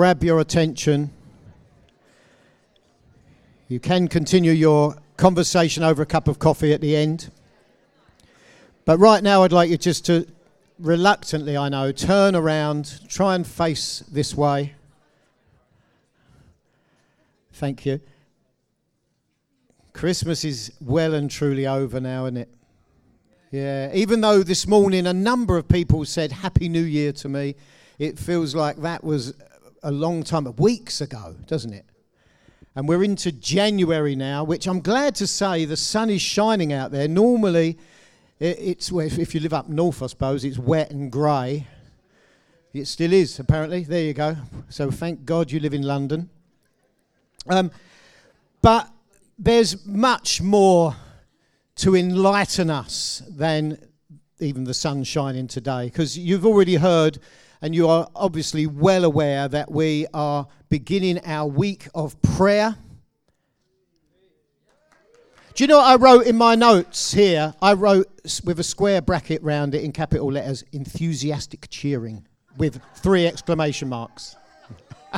grab your attention. You can continue your conversation over a cup of coffee at the end. But right now, I'd like you just to reluctantly, I know, turn around, try and face this way. Thank you. Christmas is well and truly over now, isn't it? Yeah, even though this morning a number of people said Happy New Year to me, it feels like that was a long time, weeks ago, doesn't it? And we're into January now, which I'm glad to say the sun is shining out there. Normally, it's if you live up north, I suppose, it's wet and grey. It still is, apparently. There you go. So thank God you live in London. Um, but there's much more to enlighten us than even the sun shining today, because you've already heard and you are obviously well aware that we are beginning our week of prayer. Do you know what I wrote in my notes here? I wrote with a square bracket round it in capital letters enthusiastic cheering with three exclamation marks.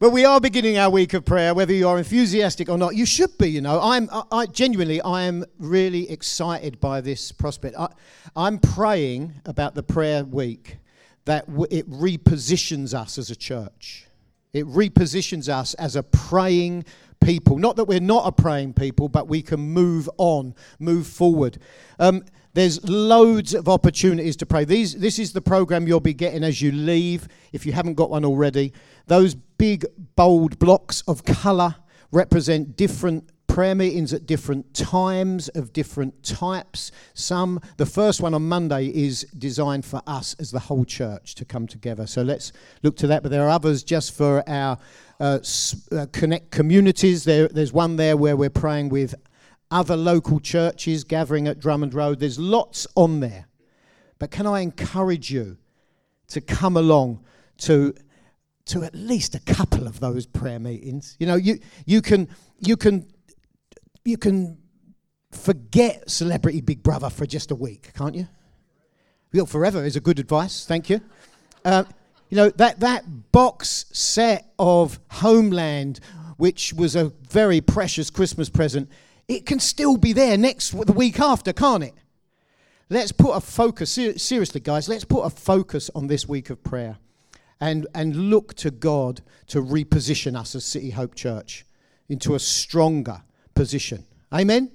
But we are beginning our week of prayer, whether you are enthusiastic or not. You should be, you know. I'm I, I genuinely, I am really excited by this prospect. I, am praying about the prayer week that w- it repositions us as a church. It repositions us as a praying people. Not that we're not a praying people, but we can move on, move forward. Um, there's loads of opportunities to pray. These, this is the program you'll be getting as you leave, if you haven't got one already. Those big, bold blocks of colour represent different prayer meetings at different times of different types. Some, the first one on Monday is designed for us as the whole church to come together. So let's look to that. But there are others just for our uh, uh, connect communities. There, there's one there where we're praying with other local churches gathering at Drummond Road. There's lots on there. But can I encourage you to come along to, to at least a couple of those prayer meetings? You know, you, you, can, you, can, you can forget Celebrity Big Brother for just a week, can't you? Well, forever is a good advice. Thank you. Uh, you know, that, that box set of Homeland, which was a very precious Christmas present, it can still be there next the week after, can't it? Let's put a focus, ser- seriously, guys, let's put a focus on this week of prayer and, and look to God to reposition us as City Hope Church into a stronger position. Amen?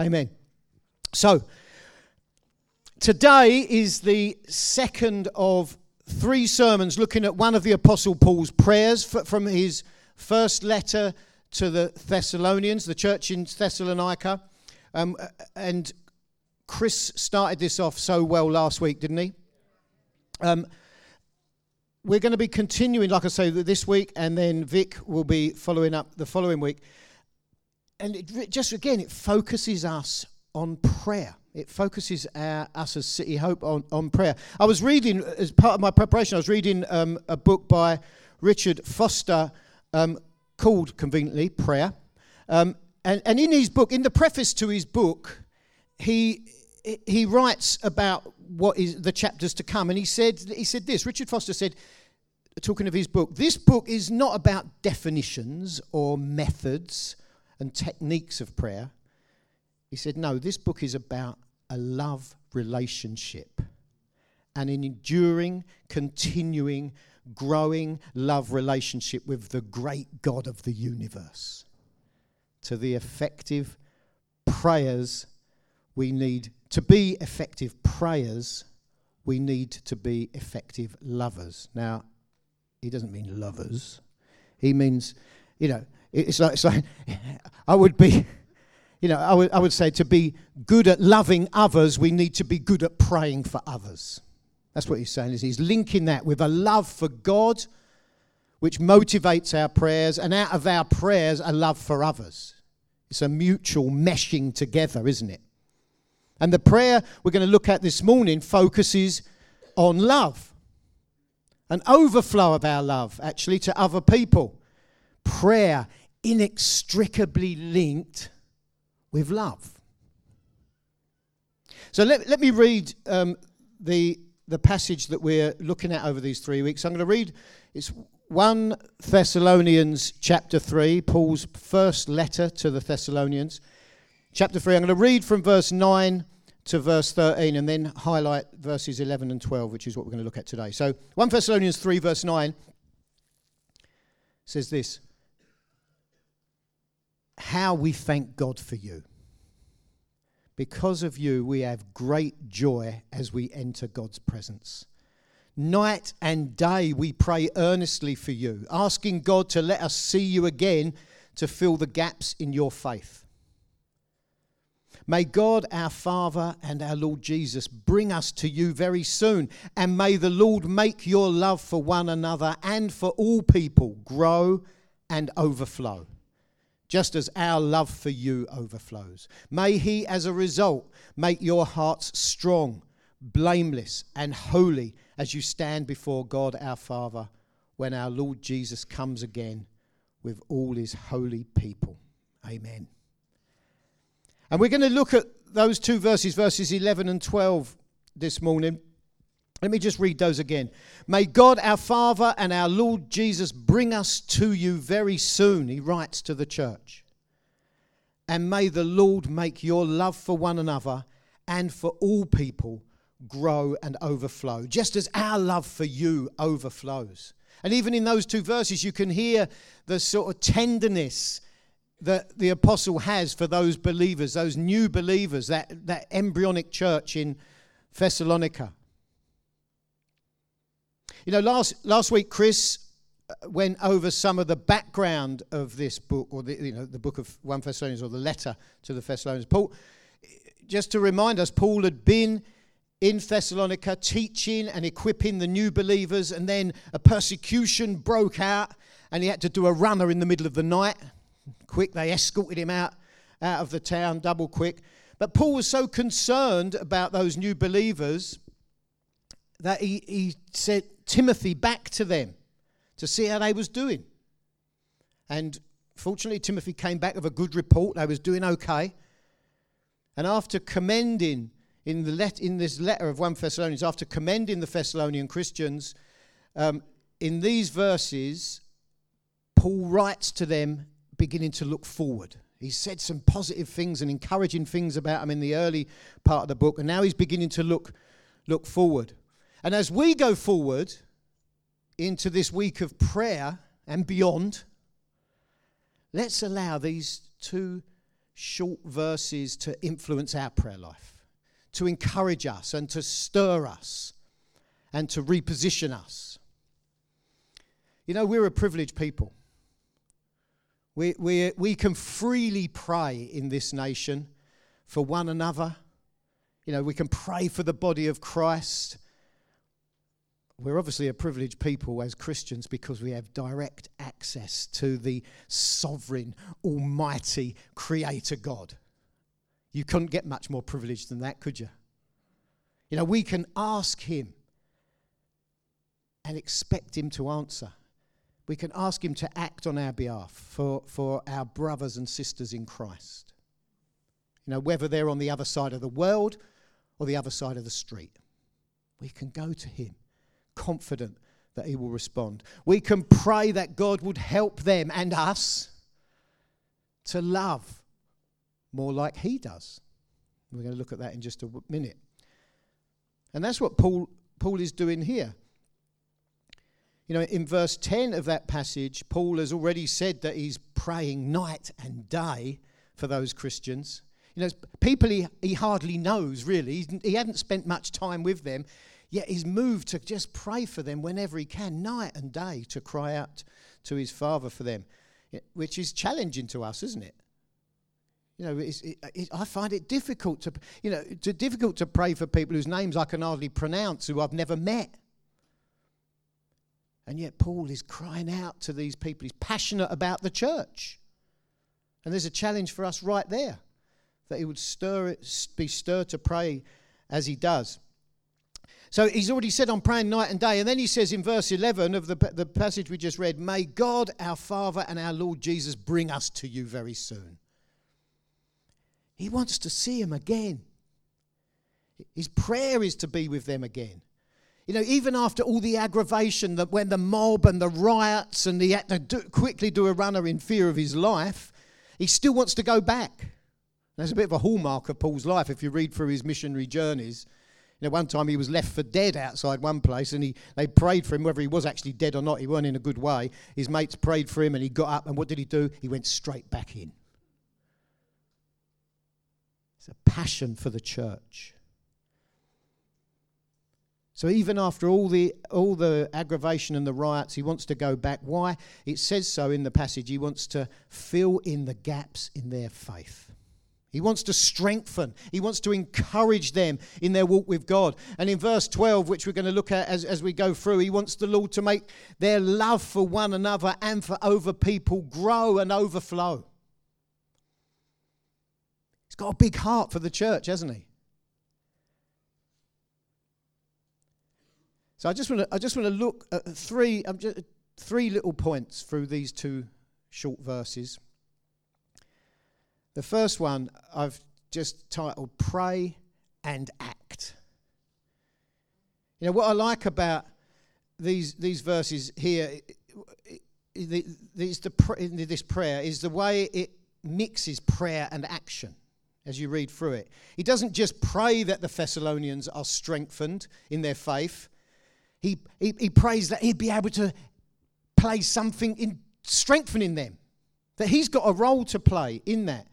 Amen. So, today is the second of three sermons looking at one of the Apostle Paul's prayers from his first letter to the Thessalonians, the church in Thessalonica. Um, and Chris started this off so well last week, didn't he? Um, we're going to be continuing, like I say, this week, and then Vic will be following up the following week. And it, just again, it focuses us on prayer. It focuses our, us as City Hope on, on prayer. I was reading, as part of my preparation, I was reading um, a book by Richard Foster um, called conveniently Prayer. Um, and, and in his book, in the preface to his book, he, he writes about what is the chapters to come. And he said, he said this Richard Foster said, talking of his book, this book is not about definitions or methods and techniques of prayer. He said, no, this book is about a love relationship and an enduring, continuing growing love relationship with the great God of the universe. To the effective prayers we need to be effective prayers, we need to be effective lovers. Now, he doesn't mean lovers. He means, you know, it's like, it's like I would be, you know, I would, I would say to be good at loving others, we need to be good at praying for others. That's what he's saying, is he's linking that with a love for God, which motivates our prayers, and out of our prayers, a love for others. It's a mutual meshing together, isn't it? And the prayer we're going to look at this morning focuses on love, an overflow of our love, actually, to other people. Prayer inextricably linked with love. So let, let me read um, the the passage that we're looking at over these three weeks. I'm going to read it's 1 Thessalonians chapter 3, Paul's first letter to the Thessalonians. Chapter 3, I'm going to read from verse 9 to verse 13 and then highlight verses 11 and 12, which is what we're going to look at today. So 1 Thessalonians 3, verse 9 says this How we thank God for you. Because of you, we have great joy as we enter God's presence. Night and day, we pray earnestly for you, asking God to let us see you again to fill the gaps in your faith. May God, our Father, and our Lord Jesus bring us to you very soon, and may the Lord make your love for one another and for all people grow and overflow just as our love for you overflows. May He, as a result, make your hearts strong, blameless, and holy as you stand before God our Father when our Lord Jesus comes again with all His holy people. Amen. And we're going to look at those two verses, verses 11 and 12, this morning. Let me just read those again. May God our Father and our Lord Jesus bring us to you very soon, he writes to the church. And may the Lord make your love for one another and for all people grow and overflow, just as our love for you overflows. And even in those two verses, you can hear the sort of tenderness that the apostle has for those believers, those new believers, that, that embryonic church in Thessalonica. You know, last, last week, Chris uh, went over some of the background of this book, or the, you know, the book of 1 Thessalonians, or the letter to the Thessalonians. Paul, just to remind us, Paul had been in Thessalonica teaching and equipping the new believers, and then a persecution broke out, and he had to do a runner in the middle of the night. Quick, they escorted him out, out of the town, double quick. But Paul was so concerned about those new believers that he, he said, Timothy back to them to see how they was doing. And fortunately, Timothy came back with a good report. They was doing okay. And after commending in, the let, in this letter of 1 Thessalonians, after commending the Thessalonian Christians, um, in these verses, Paul writes to them beginning to look forward. He said some positive things and encouraging things about them in the early part of the book, and now he's beginning to look, look forward. And as we go forward into this week of prayer and beyond, let's allow these two short verses to influence our prayer life, to encourage us and to stir us and to reposition us. You know, we're a privileged people. We, we, we can freely pray in this nation for one another. You know, we can pray for the body of Christ we're obviously a privileged people as Christians because we have direct access to the sovereign, almighty creator God. You couldn't get much more privileged than that, could you? You know, we can ask Him and expect Him to answer. We can ask Him to act on our behalf for, for our brothers and sisters in Christ. You know, whether they're on the other side of the world or the other side of the street, we can go to Him confident that He will respond. We can pray that God would help them and us to love more like He does. We're going to look at that in just a minute. And that's what Paul, Paul is doing here. You know, in verse 10 of that passage, Paul has already said that he's praying night and day for those Christians. You know, people he, he hardly knows, really. He, he hadn't spent much time with them. Yet he's moved to just pray for them whenever he can, night and day, to cry out to his Father for them, which is challenging to us, isn't it? You know, it, it, I find it difficult to, you know, to, difficult to pray for people whose names I can hardly pronounce, who I've never met. And yet Paul is crying out to these people. He's passionate about the church. And there's a challenge for us right there that he would stir, be stirred to pray as he does. So he's already said, I'm praying night and day. And then he says in verse 11 of the, the passage we just read, May God, our Father, and our Lord Jesus bring us to you very soon. He wants to see him again. His prayer is to be with them again. You know, even after all the aggravation that when the mob and the riots and he had to do, quickly do a runner in fear of his life, he still wants to go back. That's a bit of a hallmark of Paul's life if you read through his missionary journeys. You know, one time he was left for dead outside one place and he, they prayed for him, whether he was actually dead or not, he weren't in a good way. His mates prayed for him and he got up and what did he do? He went straight back in. It's a passion for the church. So even after all the all the aggravation and the riots, he wants to go back. Why? It says so in the passage. He wants to fill in the gaps in their faith. He wants to strengthen. He wants to encourage them in their walk with God. And in verse 12, which we're going to look at as, as we go through, he wants the Lord to make their love for one another and for over people grow and overflow. He's got a big heart for the church, hasn't he? So I just want to I just want to look at three um, three little points through these two short verses. The first one I've just titled Pray and Act. You know what I like about these these verses here the this prayer is the way it mixes prayer and action as you read through it. He doesn't just pray that the Thessalonians are strengthened in their faith, he, he, he prays that he'd be able to play something in strengthening them, that he's got a role to play in that.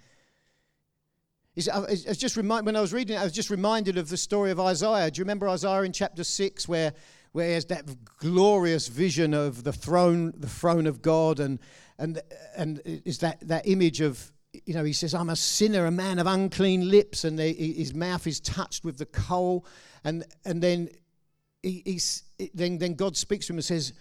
Uh, it's, just remind, when I was reading it, I was just reminded of the story of Isaiah. Do you remember Isaiah in chapter 6 where, where he has that glorious vision of the throne, the throne of God, and, and, and is that, that image of, you know, he says, I'm a sinner, a man of unclean lips, and they, his mouth is touched with the coal. And, and then he, he's, then, then God speaks to him and says,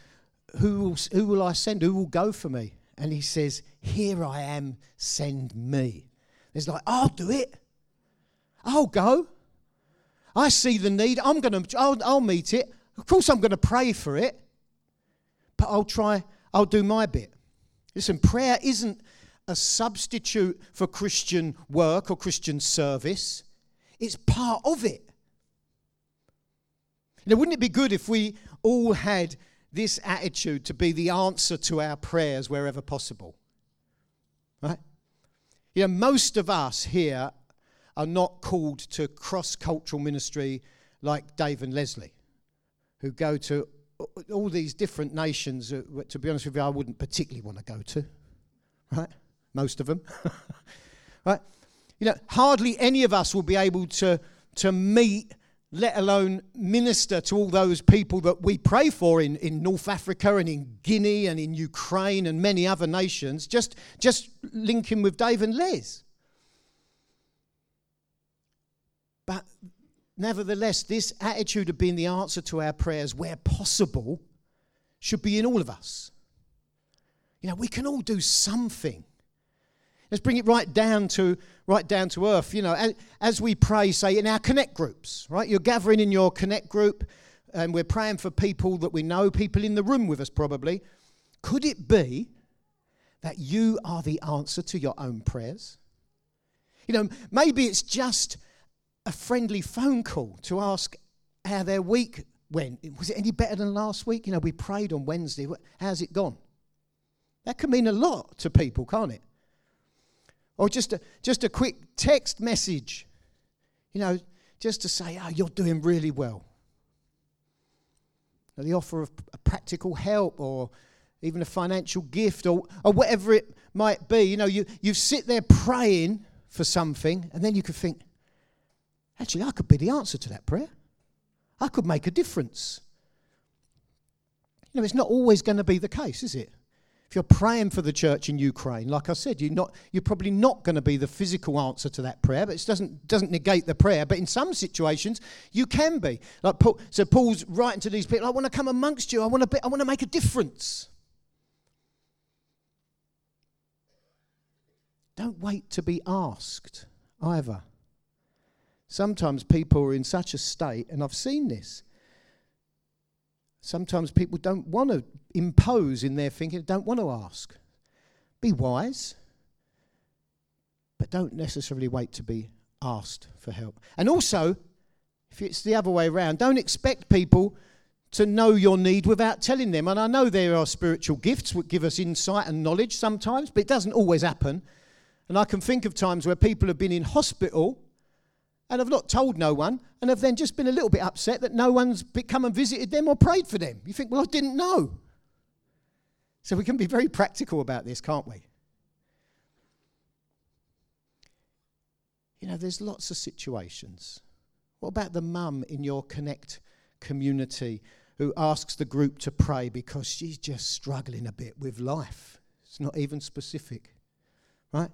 who will, who will I send? Who will go for me? And he says, Here I am, send me. It's like, I'll do it. I'll go. I see the need. I'm going to, I'll, I'll meet it. Of course, I'm going to pray for it, but I'll try, I'll do my bit. Listen, prayer isn't a substitute for Christian work or Christian service, it's part of it. Now, wouldn't it be good if we all had this attitude to be the answer to our prayers wherever possible? Right? You know, most of us here are not called to cross cultural ministry like Dave and Leslie, who go to all these different nations. To be honest with you, I wouldn't particularly want to go to, right? Most of them, right? You know, hardly any of us will be able to, to meet let alone minister to all those people that we pray for in, in North Africa and in Guinea and in Ukraine and many other nations, just, just linking with Dave and Liz. But nevertheless, this attitude of being the answer to our prayers where possible should be in all of us. You know, we can all do something. Let's bring it right down to right down to earth. You know, as, we pray, say in our connect groups, right? You're gathering in your connect group, and we're praying for people that we know, people in the room with us probably. Could it be that you are the answer to your own prayers? You know, maybe it's just a friendly phone call to ask how their week went. Was it any better than last week? You know, we prayed on Wednesday. How's it gone? That can mean a lot to people, can't it? Or just a, just a quick text message, you know, just to say, oh, you're doing really well. Or the offer of a practical help or even a financial gift or, or whatever it might be. You know, you, you sit there praying for something and then you could think, actually, I could be the answer to that prayer. I could make a difference. You know, it's not always going to be the case, is it? If you're praying for the church in Ukraine, like I said, you're, not, you're probably not going to be the physical answer to that prayer, but it doesn't, doesn't negate the prayer. But in some situations, you can be. Like Paul, so Paul's writing to these people, I want to come amongst you, I want to, I want to make a difference. Don't wait to be asked either. Sometimes people are in such a state, and I've seen this, Sometimes people don't want to impose in their thinking, don't want to ask. Be wise, but don't necessarily wait to be asked for help. And also, if it's the other way around, don't expect people to know your need without telling them. And I know there are spiritual gifts that give us insight and knowledge sometimes, but it doesn't always happen. And I can think of times where people have been in hospital and have not told no one and have then just been a little bit upset that no one's come and visited them or prayed for them. You think, well, I didn't know. So we can be very practical about this, can't we? You know, there's lots of situations. What about the mum in your Connect community who asks the group to pray because she's just struggling a bit with life? It's not even specific, right?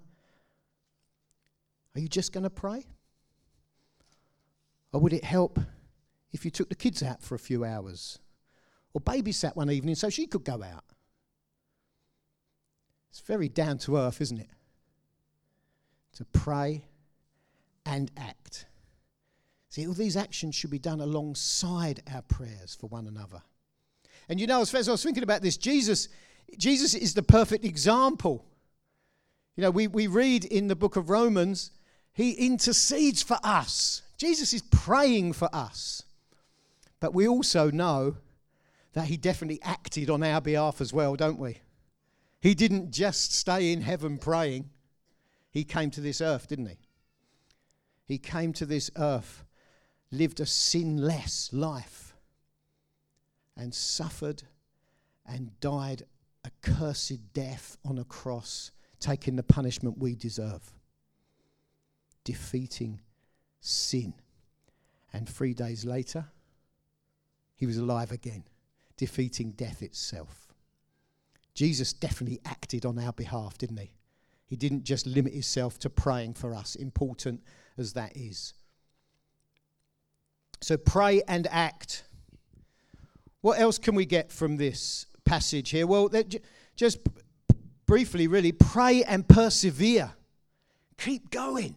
Are you just going to pray? Or would it help if you took the kids out for a few hours? Or babysat one evening so she could go out? It's very down to earth, isn't it? To pray and act. See, all these actions should be done alongside our prayers for one another. And you know, as I was thinking about this, Jesus, Jesus is the perfect example. You know, we, we read in the book of Romans, he intercedes for us. Jesus is praying for us. But we also know that he definitely acted on our behalf as well, don't we? He didn't just stay in heaven praying, he came to this earth, didn't he? He came to this earth, lived a sinless life, and suffered and died a cursed death on a cross, taking the punishment we deserve, defeating sin. And three days later, he was alive again, defeating death itself. Jesus definitely acted on our behalf, didn't he? He didn't just limit himself to praying for us, important as that is. So pray and act. What else can we get from this passage here? Well, just briefly, really, pray and persevere. Keep going.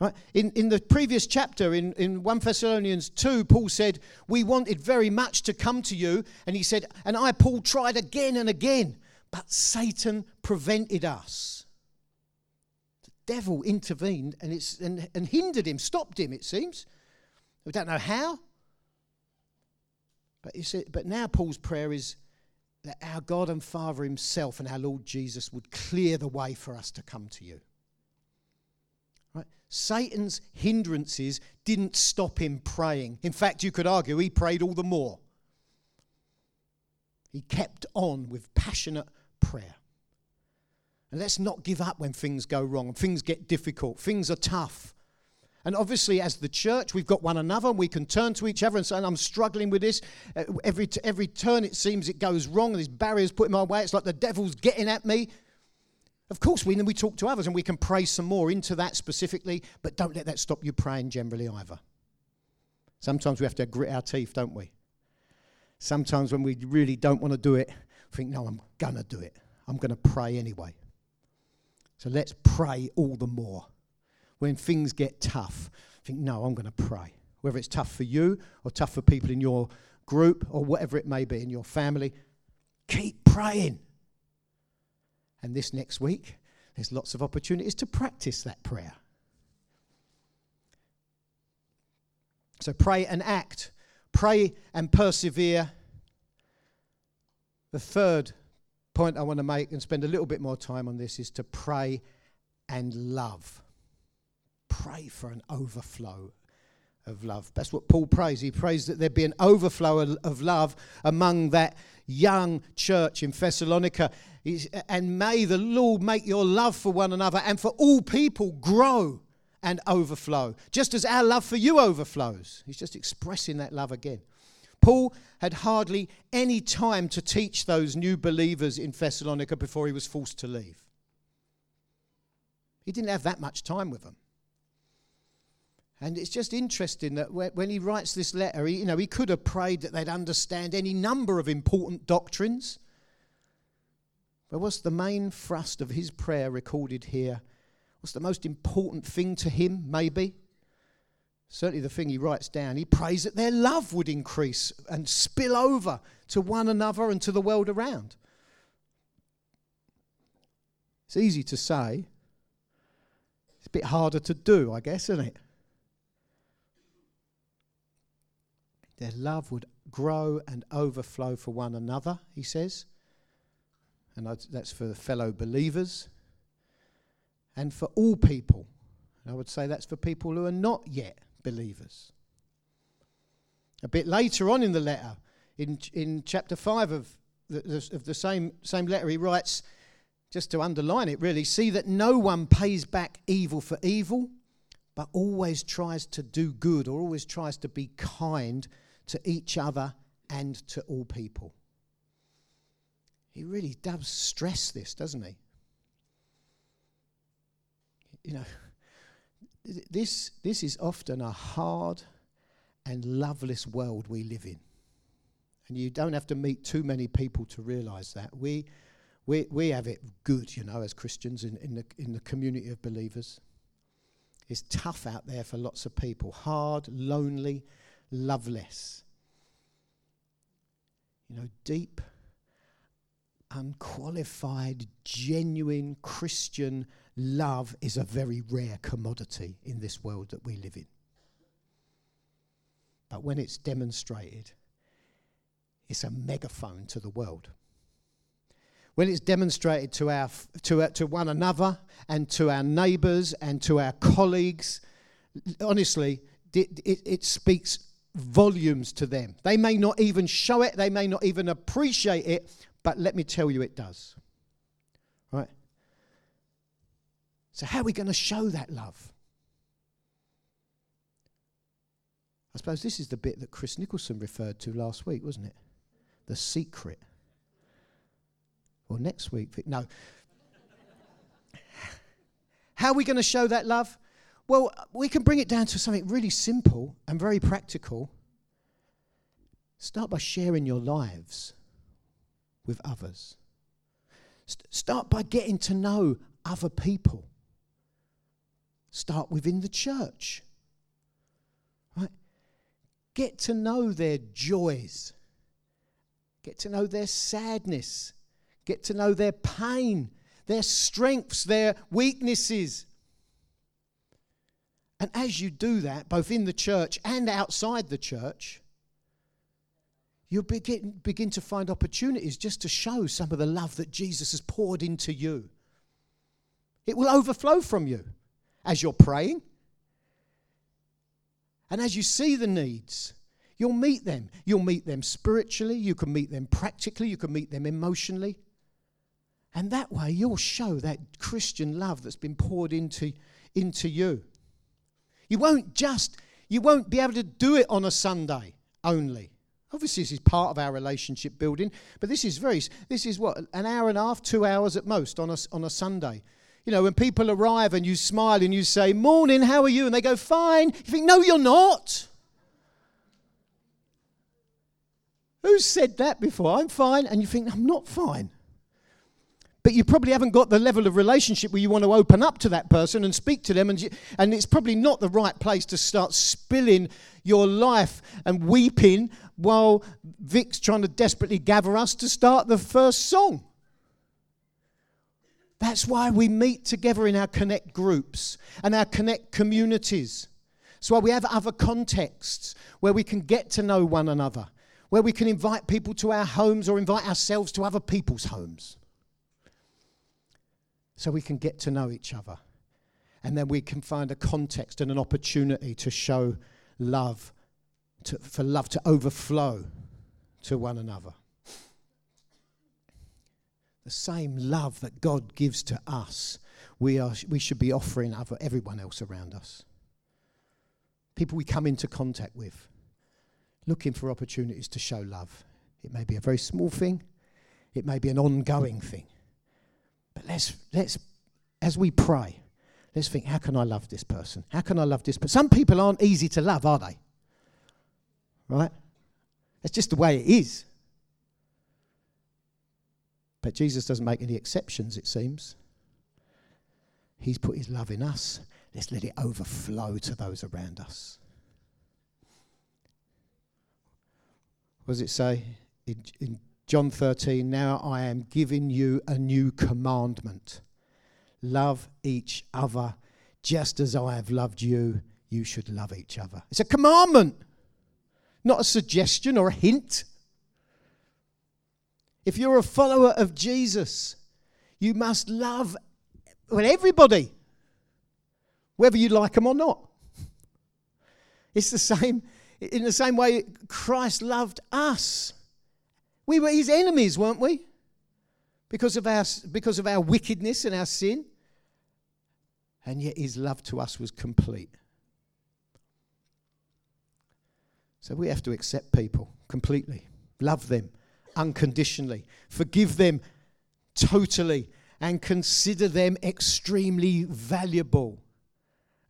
Right? In, in the previous chapter, in, in 1 Thessalonians 2, Paul said, We wanted very much to come to you. And he said, And I, Paul, tried again and again, but Satan prevented us The devil intervened and, it's, and, and hindered him, stopped him, it seems. We don't know how. But, you see, but now Paul's prayer is that our God and Father Himself and our Lord Jesus would clear the way for us to come to you. Satan's hindrances didn't stop him praying. In fact, you could argue he prayed all the more. He kept on with passionate prayer. And let's not give up when things go wrong things get difficult. Things are tough. And obviously, as the church, we've got one another. and We can turn to each other and say, I'm struggling with this. Uh, every, every turn, it seems it goes wrong, and barriers put in my way. It's like the devil's getting at me. Of course, we, we talk to others and we can pray some more into that specifically, but don't let that stop you praying generally either. Sometimes we have to grit our teeth, don't we? Sometimes when we really don't want to do it, think, no, I'm going to do it. I'm going to pray anyway. So let's pray all the more. When things get tough, think, no, I'm going to pray. Whether it's tough for you or tough for people in your group or whatever it may be in your family, keep praying. And this next week, there's lots of opportunities to practice that prayer. So pray and act, pray and persevere. The third point I want to make and spend a little bit more time on this is to pray and love. Pray for an overflow of love. That's what Paul prays. He prays that there be an overflow of love among that young church in Thessalonica. And may the Lord make your love for one another and for all people grow and overflow, just as our love for you overflows. He's just expressing that love again. Paul had hardly any time to teach those new believers in Thessalonica before he was forced to leave. He didn't have that much time with them. And it's just interesting that when he writes this letter, he, you know, he could have prayed that they'd understand any number of important doctrines. But what's the main thrust of his prayer recorded here? What's the most important thing to him, maybe? certainly the thing he writes down, he prays that their love would increase and spill over to one another and to the world around. It's easy to say, it's a bit harder to do, I guess, isn't it? Their love would grow and overflow for one another, he says. And that's for the fellow believers and for all people. I would say that's for people who are not yet believers. A bit later on in the letter, in, in chapter 5 of the, of the same, same letter, he writes, just to underline it really, see that no one pays back evil for evil, but always tries to do good or always tries to be kind to each other and to all people. He really does stress this, doesn't he? You know, this, this is often a hard and loveless world we live in. And you don't have to meet too many people to realize that. We, we, we have it good, you know, as Christians in, in, the, in the community of believers. It's tough out there for lots of people hard, lonely, loveless. You know, deep, unqualified, genuine Christian love is a very rare commodity in this world that we live in. But when it's demonstrated, it's a megaphone to the world. When it's demonstrated to, our, to, uh, to one another and to our neighbours and to our colleagues, honestly, it, it, it speaks volumes to them. They may not even show it, they may not even appreciate it, but let me tell you, it does. Right? So, how are we going to show that love? I suppose this is the bit that Chris Nicholson referred to last week, wasn't it? The secret. Or next week. No. How are we going to show that love? Well, we can bring it down to something really simple and very practical. Start by sharing your lives with others. St- start by getting to know other people. Start within the church. Right? Get to know their joys. Get to know their sadness. Get to know their pain, their strengths, their weaknesses. And as you do that, both in the church and outside the church, you'll begin, begin to find opportunities just to show some of the love that Jesus has poured into you. It will overflow from you as you're praying. And as you see the needs, you'll meet them. You'll meet them spiritually, you can meet them practically, you can meet them emotionally. And that way you'll show that Christian love that's been poured into, into you. You won't just, you won't be able to do it on a Sunday only. Obviously, this is part of our relationship building, but this is very, this is what, an hour and a half, two hours at most on a, on a Sunday. You know, when people arrive and you smile and you say, Morning, how are you? And they go, Fine. You think, No, you're not. Who's said that before? I'm fine. And you think, I'm not fine. But you probably haven't got the level of relationship where you want to open up to that person and speak to them. And, and it's probably not the right place to start spilling your life and weeping while Vic's trying to desperately gather us to start the first song. That's why we meet together in our connect groups and our connect communities. That's why we have other contexts where we can get to know one another, where we can invite people to our homes or invite ourselves to other people's homes. So we can get to know each other. And then we can find a context and an opportunity to show love, to, for love to overflow to one another the same love that God gives to us, we, are, we should be offering other, everyone else around us. People we come into contact with, looking for opportunities to show love. It may be a very small thing, it may be an ongoing thing. But let's, let's as we pray, let's think how can I love this person? How can I love this person? Some people aren't easy to love, are they? Right? That's just the way it is. But Jesus doesn't make any exceptions, it seems. He's put his love in us. Let's let it overflow to those around us. What does it say in, in John 13? Now I am giving you a new commandment love each other just as I have loved you. You should love each other. It's a commandment. not a suggestion or a hint. If you're a follower of Jesus, you must love well, everybody, whether you like them or not. It's the same, in the same way Christ loved us. We were his enemies, weren't we? Because of our, because of our wickedness and our sin. And yet his love to us was complete. So we have to accept people completely, love them unconditionally, forgive them totally, and consider them extremely valuable.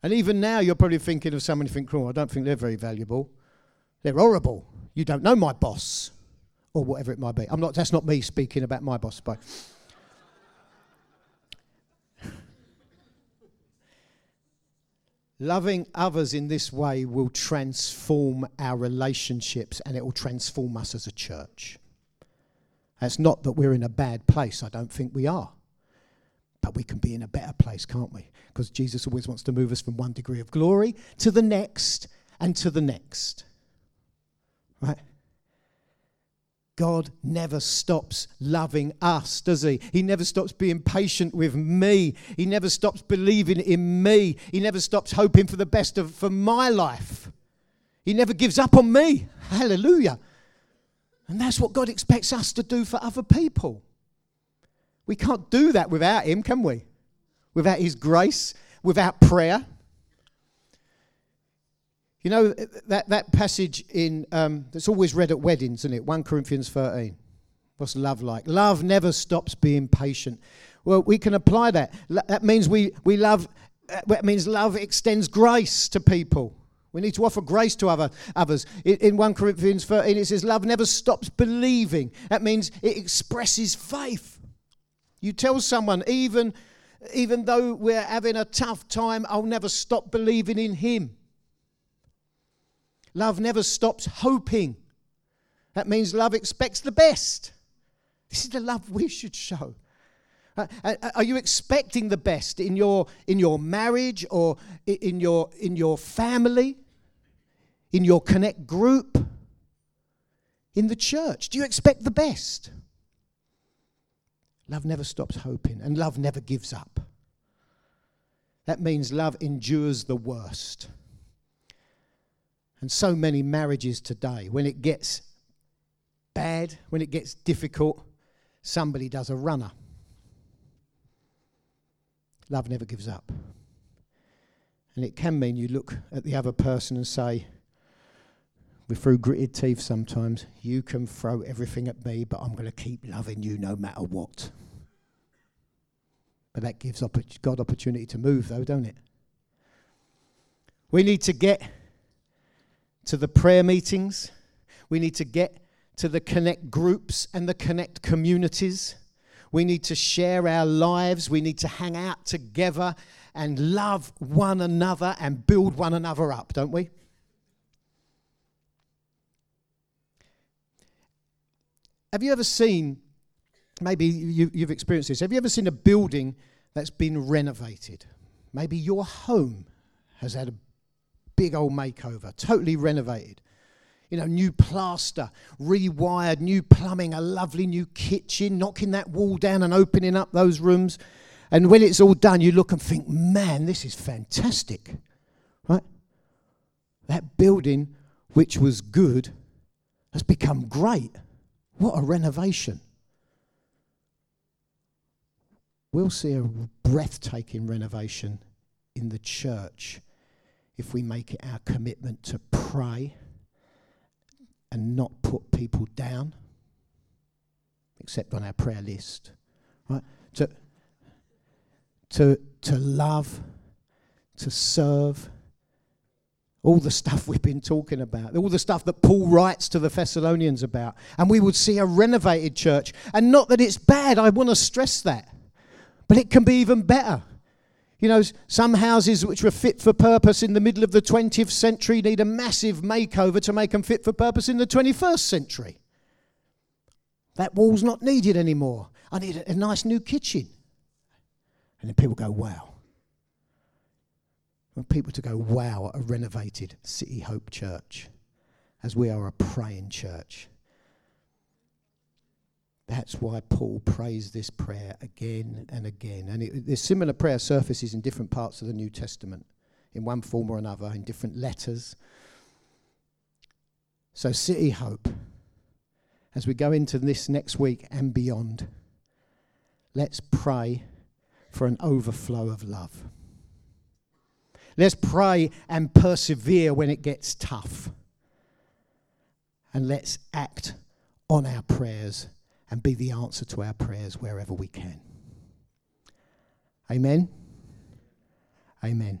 And even now, you're probably thinking of someone you think, oh, I don't think they're very valuable. They're horrible. You don't know my boss, or whatever it might be. I'm not, that's not me speaking about my boss, but. Loving others in this way will transform our relationships and it will transform us as a church. It's not that we're in a bad place, I don't think we are. But we can be in a better place, can't we? Because Jesus always wants to move us from one degree of glory to the next and to the next. Right? God never stops loving us, does he? He never stops being patient with me. He never stops believing in me. He never stops hoping for the best of, for my life. He never gives up on me. Hallelujah. And that's what God expects us to do for other people. We can't do that without Him, can we? Without His grace, without prayer. You know, that, that passage in um, that's always read at weddings, isn't it? 1 Corinthians 13. What's love like? Love never stops being patient. Well, we can apply that. That means we, we love, that means love extends grace to people. We need to offer grace to other, others. In, in 1 Corinthians 13, it says, Love never stops believing. That means it expresses faith. You tell someone, even, even though we're having a tough time, I'll never stop believing in Him. Love never stops hoping. That means love expects the best. This is the love we should show. Uh, uh, uh, are you expecting the best in your in your marriage or in your in your family, in your connect group, in the church? Do you expect the best? Love never stops hoping, and love never gives up. That means love endures the worst. And so many marriages today, when it gets bad, when it gets difficult, somebody does a runner. Love never gives up. And it can mean you look at the other person and say, we're through gritted teeth sometimes. You can throw everything at me, but I'm going to keep loving you no matter what. But that gives God opportunity to move, though, don't it? We need to get to the prayer meetings. We need to get to the connect groups and the connect communities. We need to share our lives. We need to hang out together and love one another and build one another up, don't we? Have you ever seen, maybe you, have experienced this, have you ever seen a building that's been renovated? Maybe your home has had a big old makeover, totally renovated. You know, new plaster, rewired, new plumbing, a lovely new kitchen, knocking that wall down and opening up those rooms. And when it's all done, you look and think, man, this is fantastic. Right? That building, which was good, has become great. What a renovation. We'll see a breathtaking renovation in the church if we make it our commitment to pray and not put people down, except on our prayer list, right? To, to, to love, to serve, all the stuff we've been talking about, all the stuff that Paul writes to the Thessalonians about. And we would see a renovated church. And not that it's bad, I want to stress that. But it can be even better. You know, some houses which were fit for purpose in the middle of the 20th century need a massive makeover to make them fit for purpose in the 21st century. That wall's not needed anymore. I need a, nice new kitchen. And then people go, wow want people to go, wow, at a renovated City Hope Church. as we are a praying church. That's why Paul prays this prayer again and again. And it, there's similar prayer surfaces in different parts of the New Testament, in one form or another, in different letters. So, City Hope, as we go into this next week and beyond, let's pray for an overflow of love. Let's pray and persevere when it gets tough. And let's act on our prayers and be the answer to our prayers wherever we can. Amen. Amen.